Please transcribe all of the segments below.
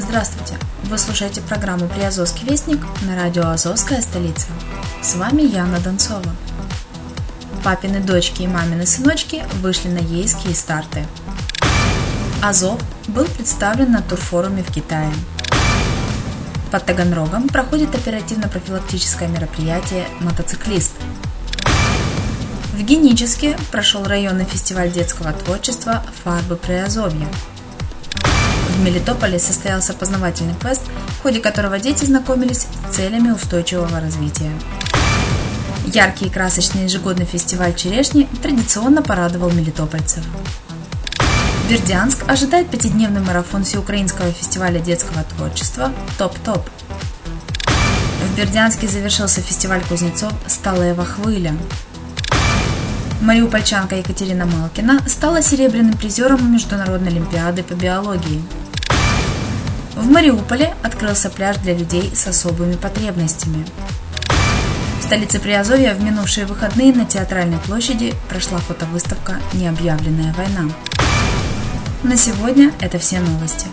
Здравствуйте! Вы слушаете программу «Приазовский вестник» на радио «Азовская столица». С вами Яна Донцова. Папины дочки и мамины сыночки вышли на ейские старты. Азов был представлен на турфоруме в Китае. Под Таганрогом проходит оперативно-профилактическое мероприятие «Мотоциклист». В Геническе прошел районный фестиваль детского творчества «Фарбы Приазовья». В Мелитополе состоялся познавательный квест, в ходе которого дети знакомились с целями устойчивого развития. Яркий и красочный ежегодный фестиваль черешни традиционно порадовал мелитопольцев. Бердянск ожидает пятидневный марафон Всеукраинского фестиваля детского творчества «Топ-топ». В Бердянске завершился фестиваль кузнецов «Сталева хвыля». Мариупольчанка Екатерина Малкина стала серебряным призером Международной Олимпиады по биологии. В Мариуполе открылся пляж для людей с особыми потребностями – столице Приазовья в минувшие выходные на Театральной площади прошла фотовыставка «Необъявленная война». На сегодня это все новости.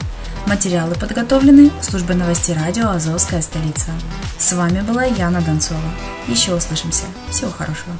Материалы подготовлены службой новостей радио «Азовская столица». С вами была Яна Донцова. Еще услышимся. Всего хорошего.